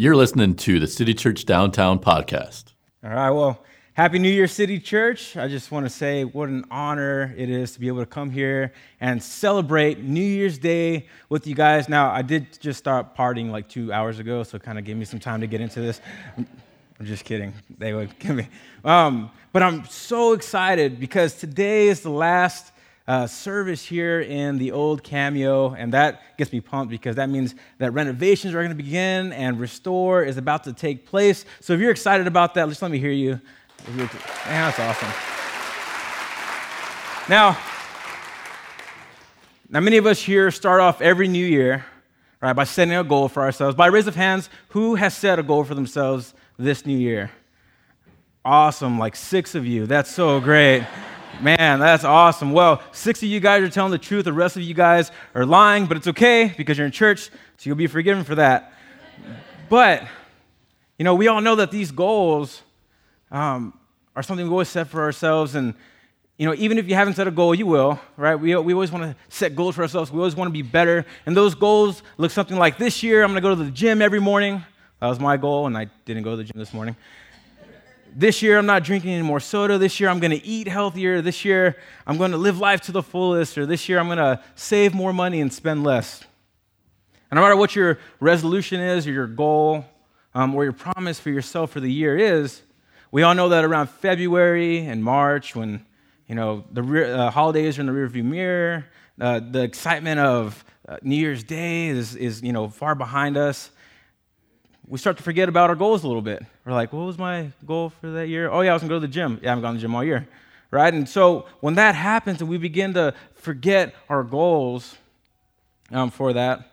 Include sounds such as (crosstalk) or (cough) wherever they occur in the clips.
You're listening to the City Church Downtown podcast. All right, well, Happy New Year, City Church. I just want to say what an honor it is to be able to come here and celebrate New Year's Day with you guys. Now, I did just start partying like two hours ago, so it kind of gave me some time to get into this. I'm just kidding. They would give me. Um, but I'm so excited because today is the last uh, service here in the old cameo, and that gets me pumped because that means that renovations are going to begin and restore is about to take place. So if you're excited about that, just let me hear you. Man, that's awesome. Now, now many of us here start off every new year, right, by setting a goal for ourselves. By raise of hands, who has set a goal for themselves this new year? Awesome, like six of you. That's so great. Man, that's awesome. Well, six of you guys are telling the truth. The rest of you guys are lying, but it's okay because you're in church, so you'll be forgiven for that. But, you know, we all know that these goals um, are something we always set for ourselves. And, you know, even if you haven't set a goal, you will, right? We, we always want to set goals for ourselves. We always want to be better. And those goals look something like this year, I'm going to go to the gym every morning. That was my goal, and I didn't go to the gym this morning this year I'm not drinking any more soda. This year I'm going to eat healthier. This year I'm going to live life to the fullest. Or this year I'm going to save more money and spend less. And no matter what your resolution is or your goal um, or your promise for yourself for the year is, we all know that around February and March, when you know the re- uh, holidays are in the rearview mirror, uh, the excitement of uh, New Year's Day is, is you know far behind us we start to forget about our goals a little bit. We're like, what was my goal for that year? Oh, yeah, I was going to go to the gym. Yeah, I haven't gone to the gym all year. Right? And so when that happens and we begin to forget our goals um, for that,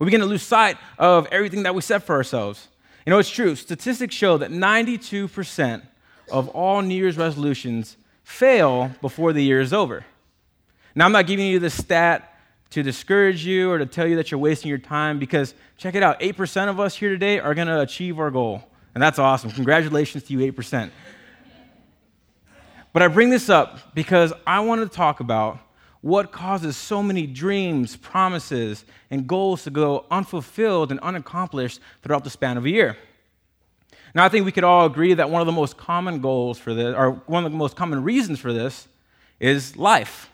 we begin to lose sight of everything that we set for ourselves. You know, it's true. Statistics show that 92% of all New Year's resolutions fail before the year is over. Now, I'm not giving you the stat to discourage you or to tell you that you're wasting your time because check it out 8% of us here today are going to achieve our goal. And that's awesome. Congratulations to you, 8%. But I bring this up because I want to talk about what causes so many dreams, promises, and goals to go unfulfilled and unaccomplished throughout the span of a year. Now, I think we could all agree that one of the most common goals for this, or one of the most common reasons for this, is life.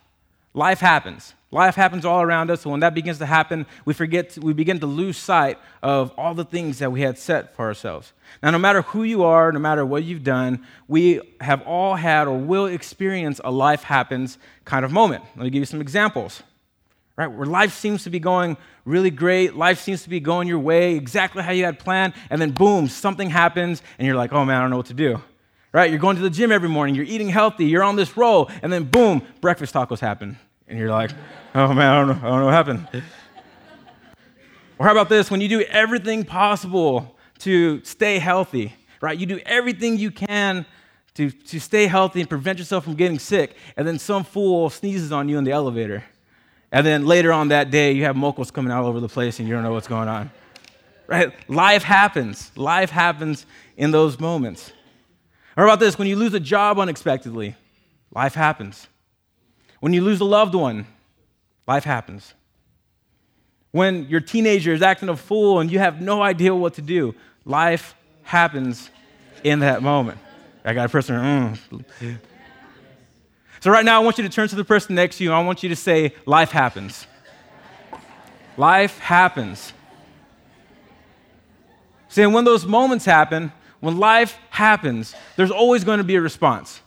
Life happens. Life happens all around us, and when that begins to happen, we forget, we begin to lose sight of all the things that we had set for ourselves. Now, no matter who you are, no matter what you've done, we have all had or will experience a life happens kind of moment. Let me give you some examples. Right, where life seems to be going really great, life seems to be going your way exactly how you had planned, and then boom, something happens, and you're like, oh man, I don't know what to do. Right, you're going to the gym every morning, you're eating healthy, you're on this roll, and then boom, breakfast tacos happen. And you're like, oh man, I don't know, I don't know what happened. or how about this? When you do everything possible to stay healthy, right? You do everything you can to, to stay healthy and prevent yourself from getting sick, and then some fool sneezes on you in the elevator. And then later on that day, you have mochos coming all over the place and you don't know what's going on. Right? Life happens. Life happens in those moments. Or about this? When you lose a job unexpectedly, life happens. When you lose a loved one, life happens. When your teenager is acting a fool and you have no idea what to do, life happens in that moment. I got a person. Mm. So, right now, I want you to turn to the person next to you. I want you to say, Life happens. Life happens. See, and when those moments happen, when life happens, there's always going to be a response.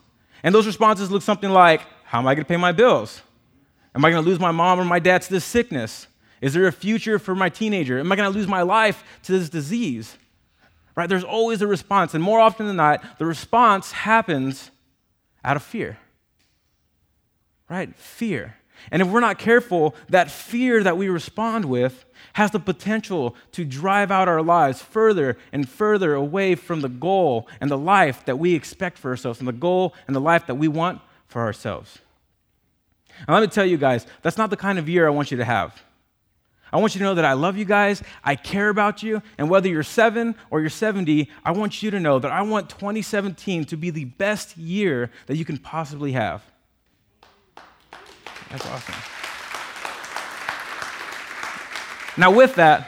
And those responses look something like, how am I going to pay my bills? Am I going to lose my mom or my dad to this sickness? Is there a future for my teenager? Am I going to lose my life to this disease? Right? There's always a response. And more often than not, the response happens out of fear. Right? Fear. And if we're not careful, that fear that we respond with has the potential to drive out our lives further and further away from the goal and the life that we expect for ourselves and the goal and the life that we want for ourselves. And let me tell you guys, that's not the kind of year I want you to have. I want you to know that I love you guys, I care about you, and whether you're seven or you're 70, I want you to know that I want 2017 to be the best year that you can possibly have. That's awesome. Now, with that,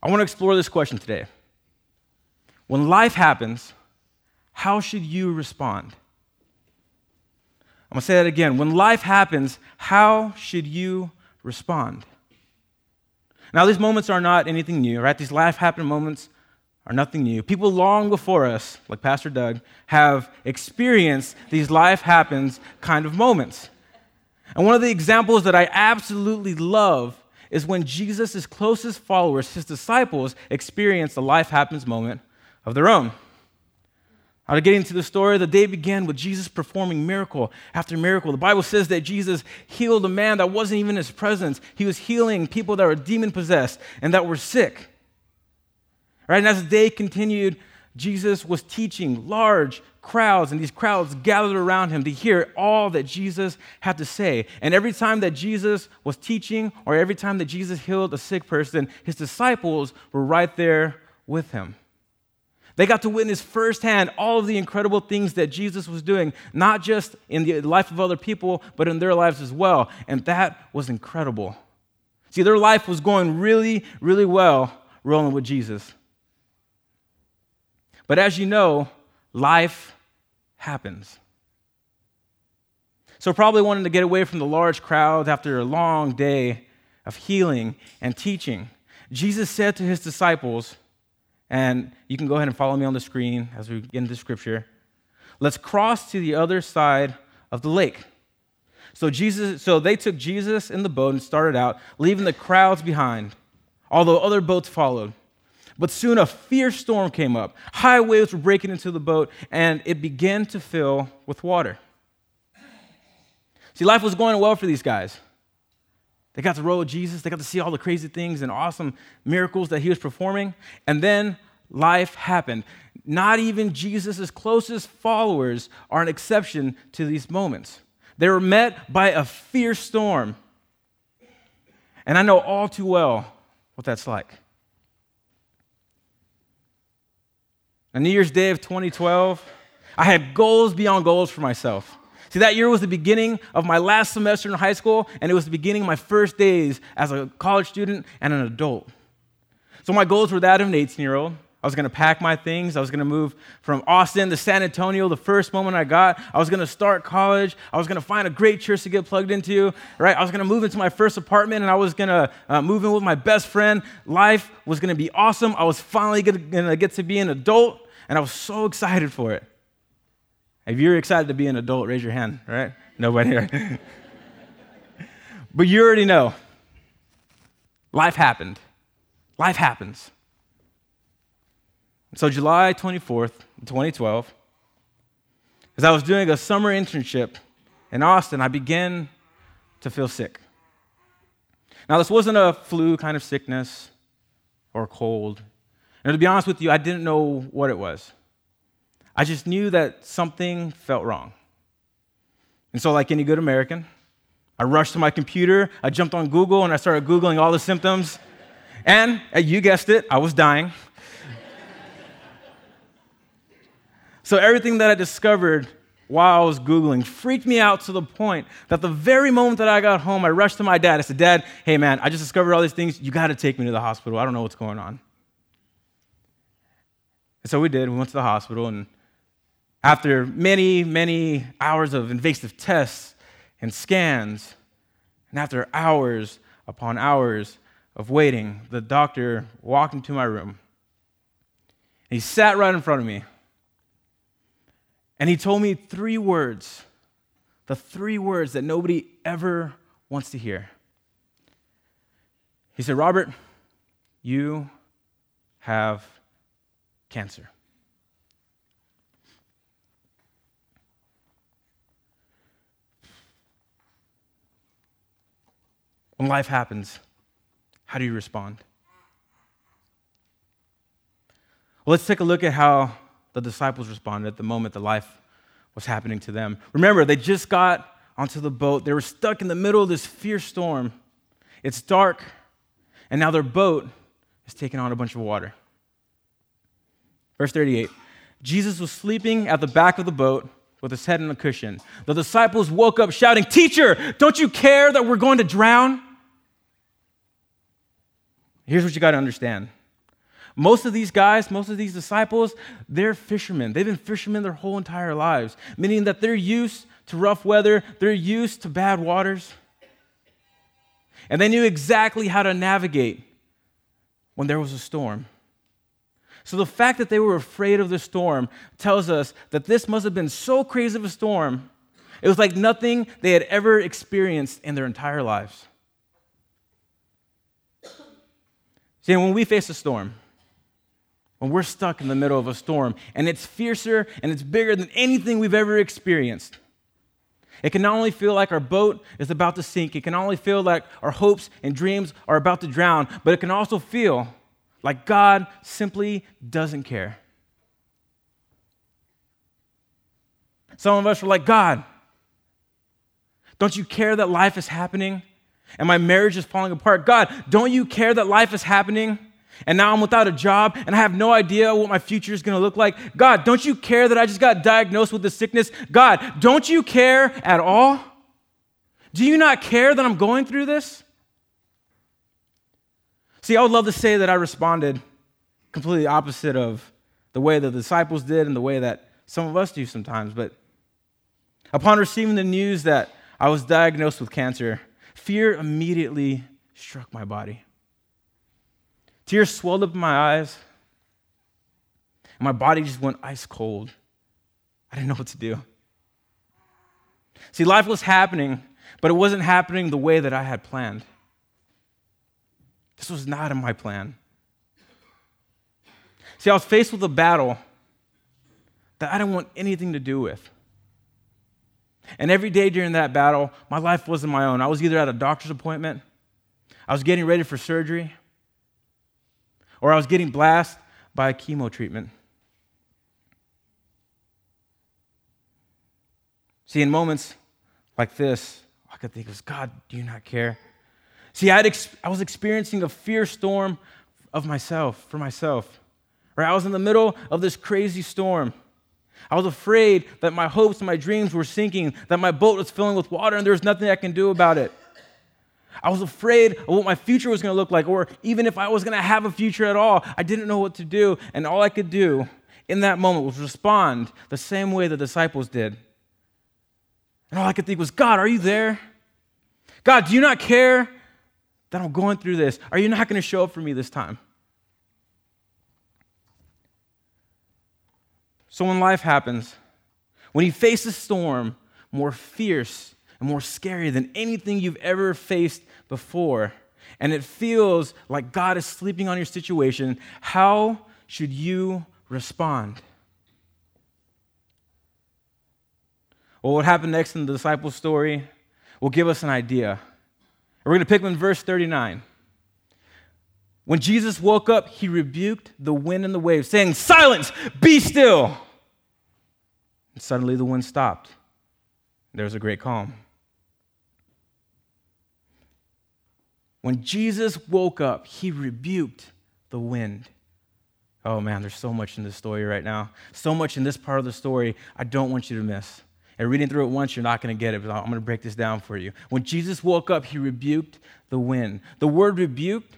I want to explore this question today. When life happens, how should you respond? I'm going to say that again. When life happens, how should you respond? Now, these moments are not anything new, right? These life happening moments are nothing new. People long before us, like Pastor Doug, have experienced these life happens kind of moments. And one of the examples that I absolutely love is when Jesus' closest followers, his disciples, experienced the life happens moment of their own. Now, to get into the story, the day began with Jesus performing miracle after miracle. The Bible says that Jesus healed a man that wasn't even in his presence. He was healing people that were demon possessed and that were sick. Right? And as the day continued, Jesus was teaching large crowds, and these crowds gathered around him to hear all that Jesus had to say. And every time that Jesus was teaching, or every time that Jesus healed a sick person, his disciples were right there with him. They got to witness firsthand all of the incredible things that Jesus was doing, not just in the life of other people, but in their lives as well. And that was incredible. See, their life was going really, really well rolling with Jesus. But as you know, life happens. So, probably wanting to get away from the large crowd after a long day of healing and teaching, Jesus said to his disciples, and you can go ahead and follow me on the screen as we get into scripture. Let's cross to the other side of the lake. So Jesus, so they took Jesus in the boat and started out, leaving the crowds behind, although other boats followed. But soon a fierce storm came up. High waves were breaking into the boat, and it began to fill with water. See, life was going well for these guys. They got to roll with Jesus, they got to see all the crazy things and awesome miracles that he was performing. And then life happened. Not even Jesus' closest followers are an exception to these moments. They were met by a fierce storm. And I know all too well what that's like. On New Year's Day of 2012, I had goals beyond goals for myself. See, that year was the beginning of my last semester in high school, and it was the beginning of my first days as a college student and an adult. So my goals were that of an 18 year old. I was going to pack my things. I was going to move from Austin to San Antonio the first moment I got. I was going to start college. I was going to find a great church to get plugged into, right? I was going to move into my first apartment and I was going to uh, move in with my best friend. Life was going to be awesome. I was finally going to get to be an adult and I was so excited for it. If you're excited to be an adult, raise your hand, right? Nobody here. (laughs) but you already know life happened. Life happens. So, July 24th, 2012, as I was doing a summer internship in Austin, I began to feel sick. Now, this wasn't a flu kind of sickness or cold. And to be honest with you, I didn't know what it was. I just knew that something felt wrong. And so, like any good American, I rushed to my computer, I jumped on Google, and I started Googling all the symptoms. And uh, you guessed it, I was dying. (laughs) So everything that I discovered while I was Googling freaked me out to the point that the very moment that I got home, I rushed to my dad. I said, Dad, hey man, I just discovered all these things. You got to take me to the hospital. I don't know what's going on. And so we did. We went to the hospital, and after many, many hours of invasive tests and scans, and after hours upon hours of waiting, the doctor walked into my room. He sat right in front of me. And he told me three words, the three words that nobody ever wants to hear. He said, Robert, you have cancer. When life happens, how do you respond? Well, let's take a look at how the disciples responded at the moment that life was happening to them. Remember, they just got onto the boat. They were stuck in the middle of this fierce storm. It's dark, and now their boat is taking on a bunch of water. Verse 38 Jesus was sleeping at the back of the boat with his head in a cushion. The disciples woke up shouting, Teacher, don't you care that we're going to drown? Here's what you got to understand Most of these guys, most of these disciples, they're fishermen. They've been fishermen their whole entire lives, meaning that they're used to rough weather, they're used to bad waters. And they knew exactly how to navigate when there was a storm. So the fact that they were afraid of the storm tells us that this must have been so crazy of a storm. It was like nothing they had ever experienced in their entire lives. See, when we face a storm, when we're stuck in the middle of a storm and it's fiercer and it's bigger than anything we've ever experienced, it can not only feel like our boat is about to sink, it can not only feel like our hopes and dreams are about to drown, but it can also feel like God simply doesn't care. Some of us are like, God, don't you care that life is happening and my marriage is falling apart? God, don't you care that life is happening? and now I'm without a job and I have no idea what my future is going to look like. God, don't you care that I just got diagnosed with this sickness? God, don't you care at all? Do you not care that I'm going through this? See, I would love to say that I responded completely opposite of the way the disciples did and the way that some of us do sometimes, but upon receiving the news that I was diagnosed with cancer, fear immediately struck my body. Tears swelled up in my eyes. And my body just went ice cold. I didn't know what to do. See, life was happening, but it wasn't happening the way that I had planned. This was not in my plan. See, I was faced with a battle that I didn't want anything to do with. And every day during that battle, my life wasn't my own. I was either at a doctor's appointment, I was getting ready for surgery, or I was getting blasted by a chemo treatment. See, in moments like this, I could think, God, do you not care? See, i ex- I was experiencing a fear storm of myself, for myself. Right? I was in the middle of this crazy storm. I was afraid that my hopes and my dreams were sinking, that my boat was filling with water, and there was nothing I can do about it. I was afraid of what my future was going to look like, or even if I was going to have a future at all. I didn't know what to do, and all I could do in that moment was respond the same way the disciples did. And all I could think was, God, are you there? God, do you not care that I'm going through this? Are you not going to show up for me this time? So when life happens, when you face a storm more fierce and more scary than anything you've ever faced before, and it feels like God is sleeping on your situation, how should you respond? Well, what happened next in the disciples' story will give us an idea. We're going to pick up in verse 39. When Jesus woke up, he rebuked the wind and the waves, saying, Silence, be still. And suddenly the wind stopped. There was a great calm. When Jesus woke up, he rebuked the wind. Oh man, there's so much in this story right now. So much in this part of the story I don't want you to miss. And reading through it once, you're not going to get it, but I'm going to break this down for you. When Jesus woke up, he rebuked the wind. The word rebuked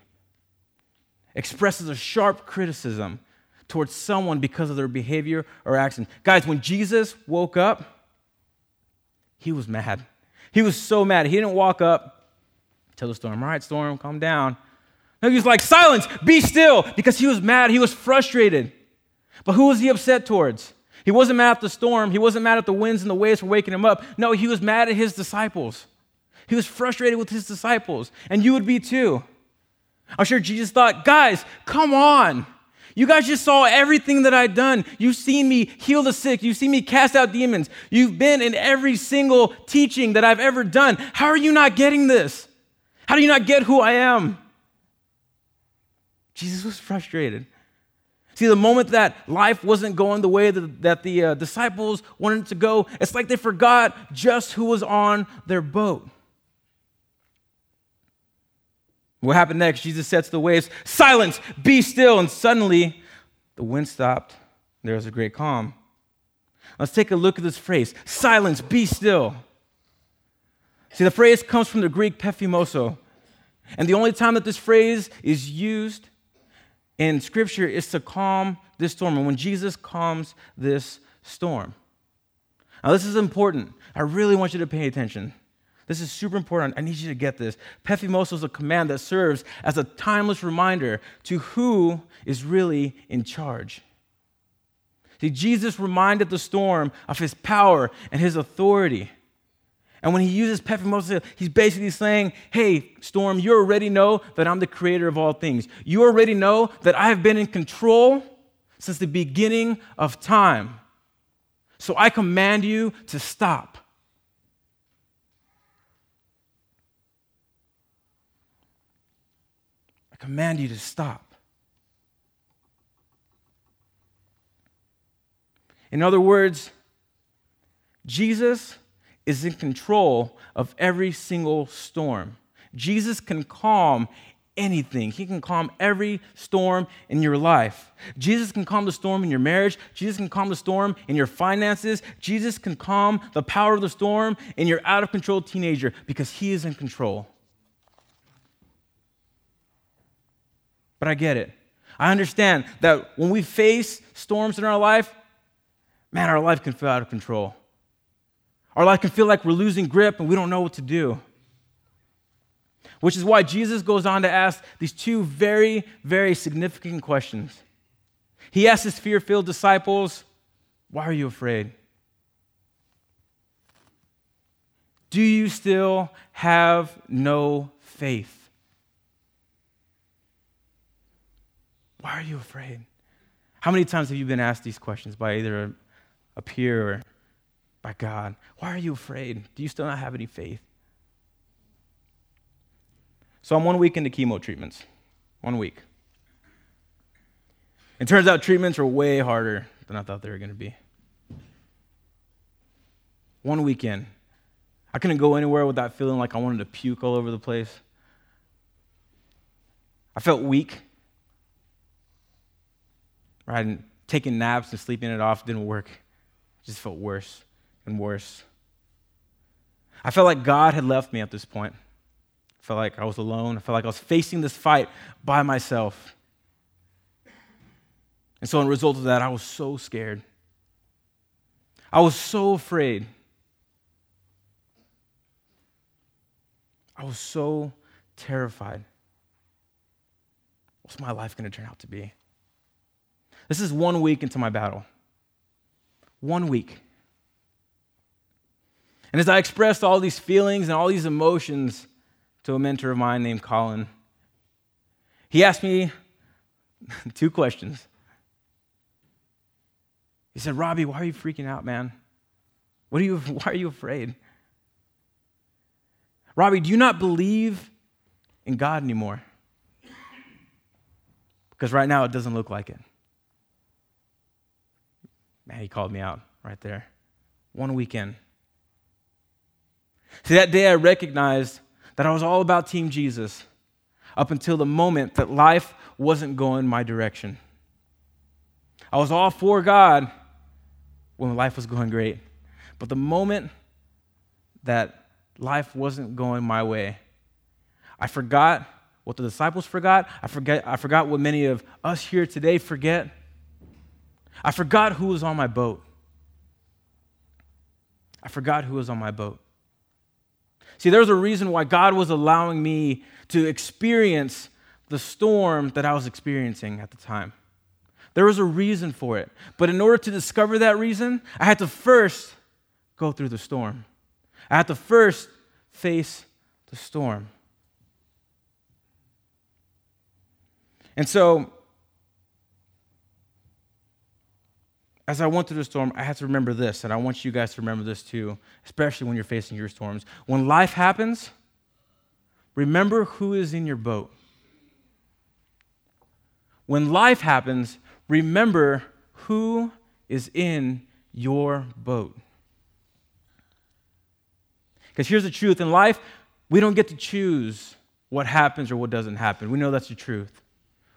expresses a sharp criticism towards someone because of their behavior or action. Guys, when Jesus woke up, he was mad. He was so mad. He didn't walk up, Tell the storm, all right, storm, calm down. No, he was like, silence, be still, because he was mad. He was frustrated. But who was he upset towards? He wasn't mad at the storm. He wasn't mad at the winds and the waves for waking him up. No, he was mad at his disciples. He was frustrated with his disciples. And you would be too. I'm sure Jesus thought, guys, come on. You guys just saw everything that I've done. You've seen me heal the sick. You've seen me cast out demons. You've been in every single teaching that I've ever done. How are you not getting this? How do you not get who I am? Jesus was frustrated. See, the moment that life wasn't going the way that, the uh, disciples wanted to go, it's like they forgot just who was on their boat. What happened next? Jesus to the waves, Silence, be still. And suddenly, the wind stopped. There was a great calm. Let's take a look at this phrase silence, be still. See, the phrase comes from the Greek pephimoso. And the only time that this phrase is used in Scripture is to calm this storm. And when Jesus calms this storm. Now, this is important. I really want you to pay attention. This is super important. I need you to get this. Pephimoso is a command that serves as a timeless reminder to who is really in charge. See, Jesus reminded the storm of his power and his authority. And when he uses Pephimoso, he's basically saying, Hey, storm, you already know that I'm the creator of all things. You already know that I have been in control since the beginning of time. So I command you to stop. I command you to stop. In other words, Jesus is in control of every single storm. Jesus can calm anything. He can calm every storm in your life. Jesus can calm the storm in your marriage. Jesus can calm the storm in your finances. Jesus can calm the power of the storm in your out of control teenager because he is in control. But I get it. I understand that when we face storms in our life, man, our life can feel out of control. Our life can feel like we're losing grip and we don't know what to do. Which is why Jesus goes on to ask these two very, very significant questions. He asks his fear filled disciples, Why are you afraid? Do you still have no faith? Why are you afraid? How many times have you been asked these questions by either a peer or by God? Why are you afraid? Do you still not have any faith? So I'm one week into chemo treatments. One week. It turns out treatments are way harder than I thought they were going to be. One weekend. I couldn't go anywhere without feeling like I wanted to puke all over the place. I felt weak. Right? And taking naps and sleeping it off didn't work. It just felt worse and worse. I felt like God had left me at this point I felt like I was alone. I felt like I was facing this fight by myself. And so, in result of that, I was so scared. I was so afraid. I was so terrified. What's my life going to turn out to be? This is one week into my battle. One week. And as I expressed all these feelings and all these emotions, to a mentor of mine named Colin. He asked me (laughs) two questions. He said, Robbie, why are you freaking out, man? What are you, (laughs) why are you afraid? Robbie, do you not believe in God anymore? Because right now it doesn't look like it. Man, he called me out right there. One weekend. See, that day I recognized that I was all about Team Jesus up until the moment that life wasn't going my direction. I was all for God when life was going great. But the moment that life wasn't going my way, I forgot what the disciples forgot. I, forget, I forgot what many of us here today forget. I forgot who was on my boat. I forgot who was on my boat. See, there's a reason why God was allowing me to experience the storm that I was experiencing at the time. There was a reason for it. But in order to discover that reason, I had to first go through the storm. I had to first face the storm. And so as I went through the storm, I had to remember this, and I want you guys to remember this too, especially when you're facing your storms. When life happens, remember who is in your boat. When life happens, remember who is in your boat. Because here's the truth in life, we don't get to choose what happens or what doesn't happen. We know that's the truth.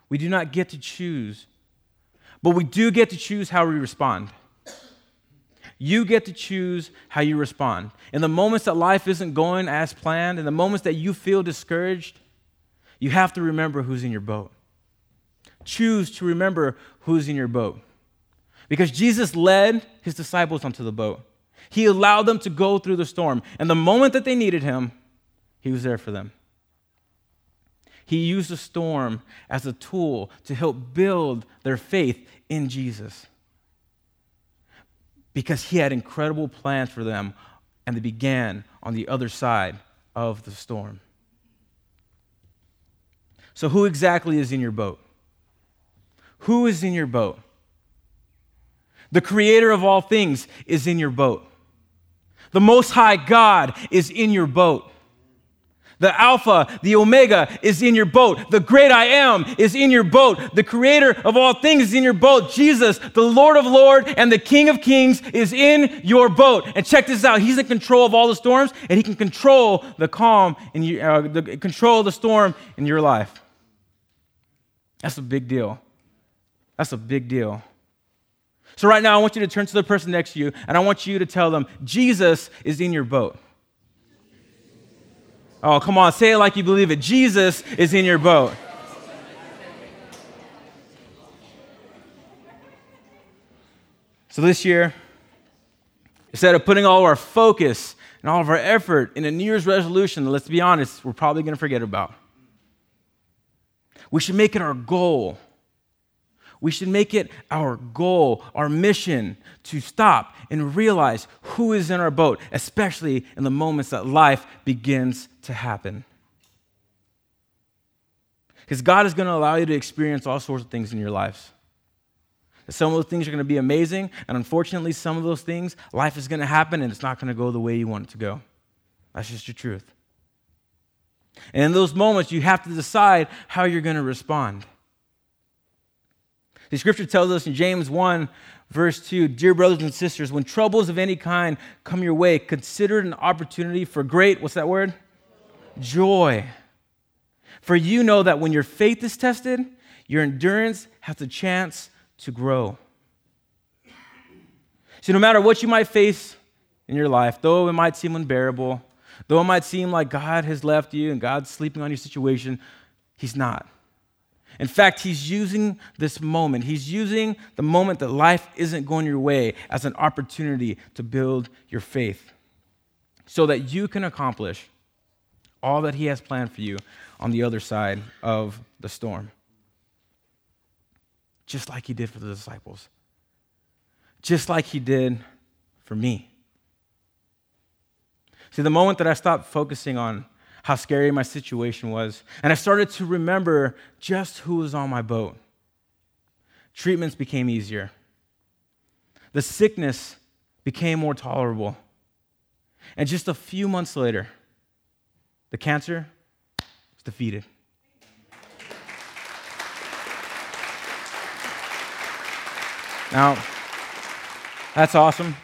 We do not get to choose but we do get to choose how we respond. You get to choose how you respond. In the moments that life isn't going as planned, in the moments that you feel discouraged, you have to remember who's in your boat. choose to remember who's in your boat. Because Jesus led his disciples onto the boat. He allowed them to go through the storm. And the moment that they needed him, he was there for them. He used the storm as a tool to help build their faith in Jesus. Because he had incredible plans for them, and they began on the other side of the storm. So, who exactly is in your boat? Who is in your boat? The creator of all things is in your boat. The Most High God is in your boat. The Alpha, the Omega is in your boat. The great I am is in your boat. The creator of all things is in your boat. Jesus, the Lord of Lords and the King of Kings is in your boat. And check this out. He's in control of all the storms and he can control the calm and uh, the control the storm in your life. That's a big deal. That's a big deal. So right now I want you to turn to the person next to you and I want you to tell them Jesus is in your boat. Oh, come on, say it like you believe it. Jesus is in your boat. So this year, instead of putting all of our focus and all of our effort in a New Year's resolution let's be honest, we're probably going to forget about, we should make it our goal. We should make it our goal, our mission to stop and realize who is in our boat, especially in the moments that life begins to happen. Because God is going to allow you to experience all sorts of things in your lives. Some of those things are going to be amazing, and unfortunately, some of those things, life is going to happen and it's not going to go the way you want it to go. That's just your truth. And in those moments, you have to decide how you're going to respond. The scripture tells us in James 1, verse 2 Dear brothers and sisters, when troubles of any kind come your way, consider it an opportunity for great, what's that word? Joy. For you know that when your faith is tested, your endurance has a chance to grow. So, no matter what you might face in your life, though it might seem unbearable, though it might seem like God has left you and God's sleeping on your situation, He's not. In fact, He's using this moment, He's using the moment that life isn't going your way as an opportunity to build your faith so that you can accomplish all that He has planned for you on the other side of the storm. Just like He did for the disciples, just like He did for me. See, the moment that I stopped focusing on how scary my situation was, and I started to remember just who was on my boat, treatments became easier. The sickness became more tolerable. And just a few months later, the cancer is defeated. Now, that's awesome. And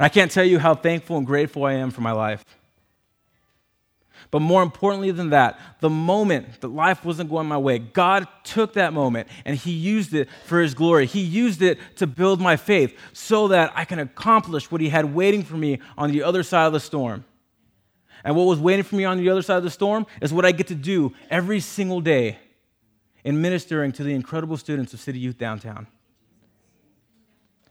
I can't tell you how thankful and grateful I am for my life. But more importantly than that, the moment that life wasn't going my way, God took that moment and He used it for His glory. He used it to build my faith so that I can accomplish what He had waiting for me on the other side of the storm. And what was waiting for me on the other side of the storm is what I get to do every single day in ministering to the incredible students of City Youth Downtown.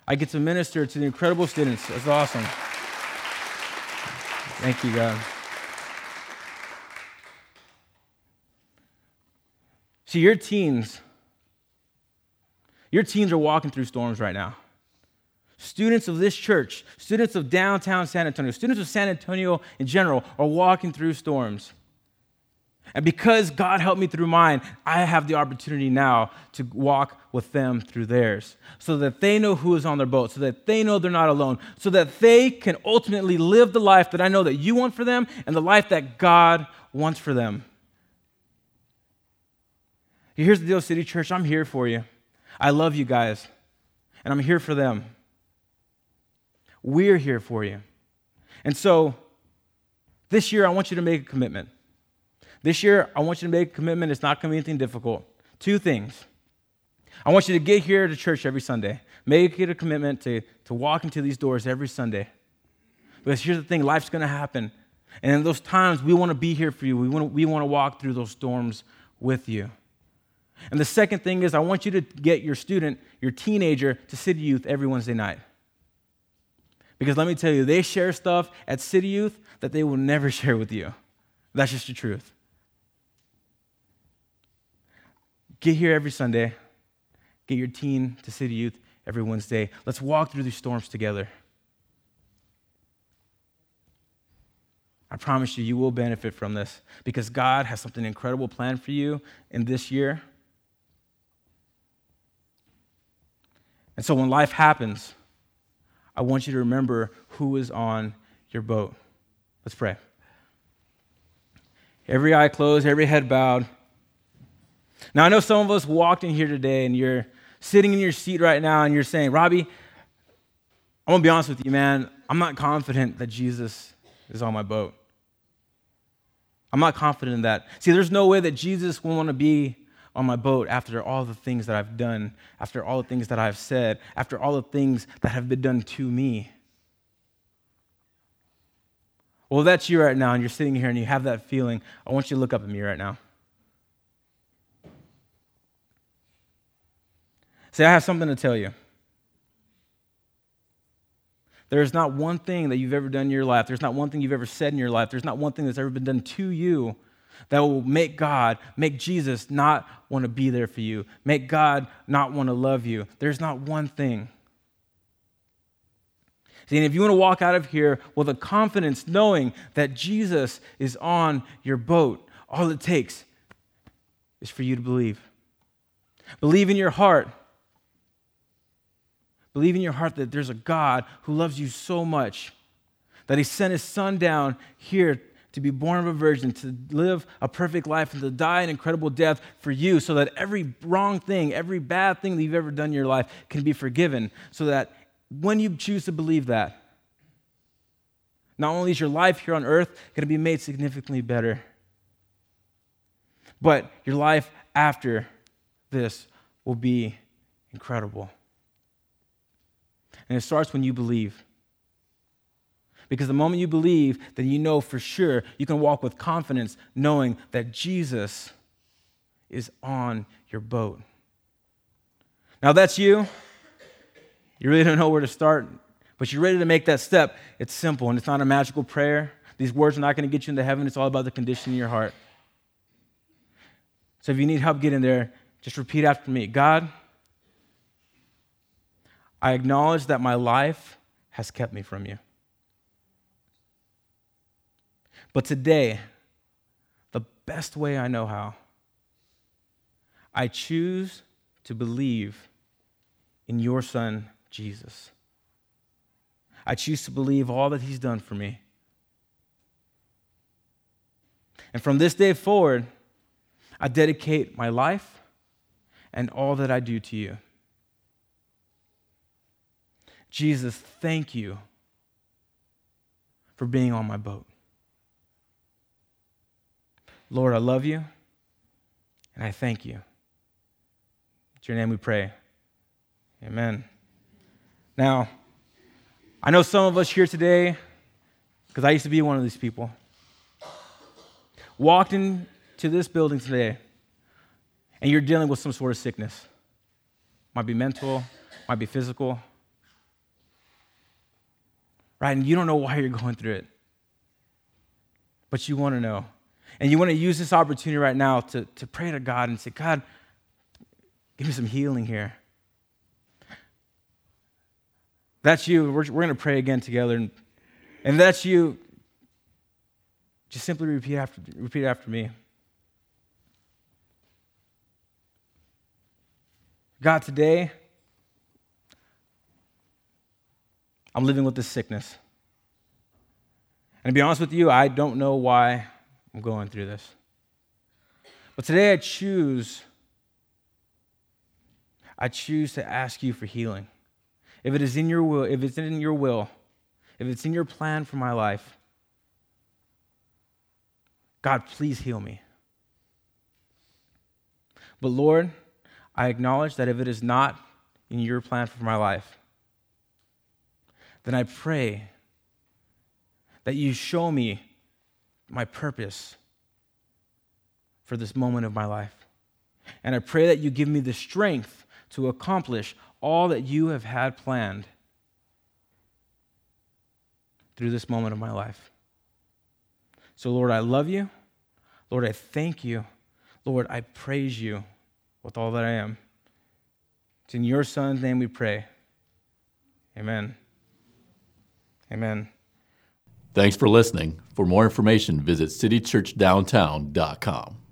I get to minister to the incredible students. That's awesome. Thank you, God. See, your teens, your teens are walking through storms right now. Students of this church, students of downtown San Antonio, students of San Antonio in general are walking through storms. And because God helped me through mine, I have the opportunity now to walk with them through theirs so that they know who is on their boat, so that they know they're not alone, so that they can ultimately live the life that I know that you want for them and the life that God wants for them. Here's the deal, City Church I'm here for you. I love you guys, and I'm here for them. We're here for you. And so this year, I want you to make a commitment. This year, I want you to make a commitment. It's not going to be anything difficult. Two things. I want you to get here to church every Sunday. Make it a commitment to, to walk into these doors every Sunday. Because here's the thing life's going to happen. And in those times, we want to be here for you. We want to, we want to walk through those storms with you. And the second thing is, I want you to get your student, your teenager, to City Youth every Wednesday night. Because let me tell you, they share stuff at City Youth that they will never (laughs) share with you. That's just the truth. Get here every Sunday. Get your teen to City Youth every Wednesday. Let's walk through these storms together. I promise you, you will benefit from this because God has something incredible planned for you in this year. And so when life happens, I want you to remember who is on your boat. Let's pray. Every eye closed, every head bowed. Now, I know some of us walked in here today and you're sitting in your seat right now and you're saying, Robbie, I'm gonna be honest with you, man. I'm not confident that Jesus is on my boat. I'm not confident in that. See, there's no way that Jesus will want to be on my boat after all the things that I've done, after all the things that I've said, after all the things that have been done to me. Well, that's you right now and you're sitting here and you have that feeling, I want you to look up at me right now. Say, I have something to tell you. There's not one thing that you've ever done in your life, there's not one thing you've ever said in your life, there's not one thing that's ever been done to you that will make God, make Jesus not want to be there for you, make God not want to love you. There's not one thing. See, and if you want to walk out of here with a confidence knowing that Jesus is on your boat, all it takes is for you to believe. Believe in your heart Believe in your heart that there's a God who loves you so much that he sent his son down here to be born of a virgin, to live a perfect life, and to die an incredible death for you, so that every wrong thing, every bad thing that you've ever done in your life can be forgiven. So that when you choose to believe that, not only is your life here on earth going to be made significantly better, but your life after this will be incredible. And it starts when you believe. Because the moment you believe, then you know for sure you can walk with confidence knowing that Jesus is on your boat. Now, that's you. You really don't know where to start, but you're ready to make that step. It's simple and it's not a magical prayer. These words are not going to get you into heaven. It's all about the condition in your heart. So if you need help getting there, just repeat after me God, I acknowledge that my life has kept me from you. But today, the best way I know how, I choose to believe in your Son, Jesus. I choose to believe all that He's done for me. And from this day forward, I dedicate my life and all that I do to you. Jesus, thank you for being on my boat. Lord, I love you and I thank you. It's your name we pray. Amen. Now, I know some of us here today, because I used to be one of these people, walked into this building today and you're dealing with some sort of sickness. Might be mental, might be physical right? And you don't know why you're going through it, but you want to know. And you want to use this opportunity right now to, to pray to God and say, God, give me some healing here. That's you. We're, we're going to pray again together. And, and that's you. Just simply repeat after, repeat after me. God, today, I'm living with this sickness. And to be honest with you, I don't know why I'm going through this. But today I choose I choose to ask you for healing. If it is in your will, if it's in your will, if it's in your plan for my life, God, please heal me. But Lord, I acknowledge that if it is not in your plan for my life, then I pray that you show me my purpose for this moment of my life. And I pray that you give me the strength to accomplish all that you have had planned through this moment of my life. So, Lord, I love you. Lord, I thank you. Lord, I praise you with all that I am. It's in your Son's name we pray. Amen. Amen. Thanks for listening. For more information, visit citychurchdowntown.com.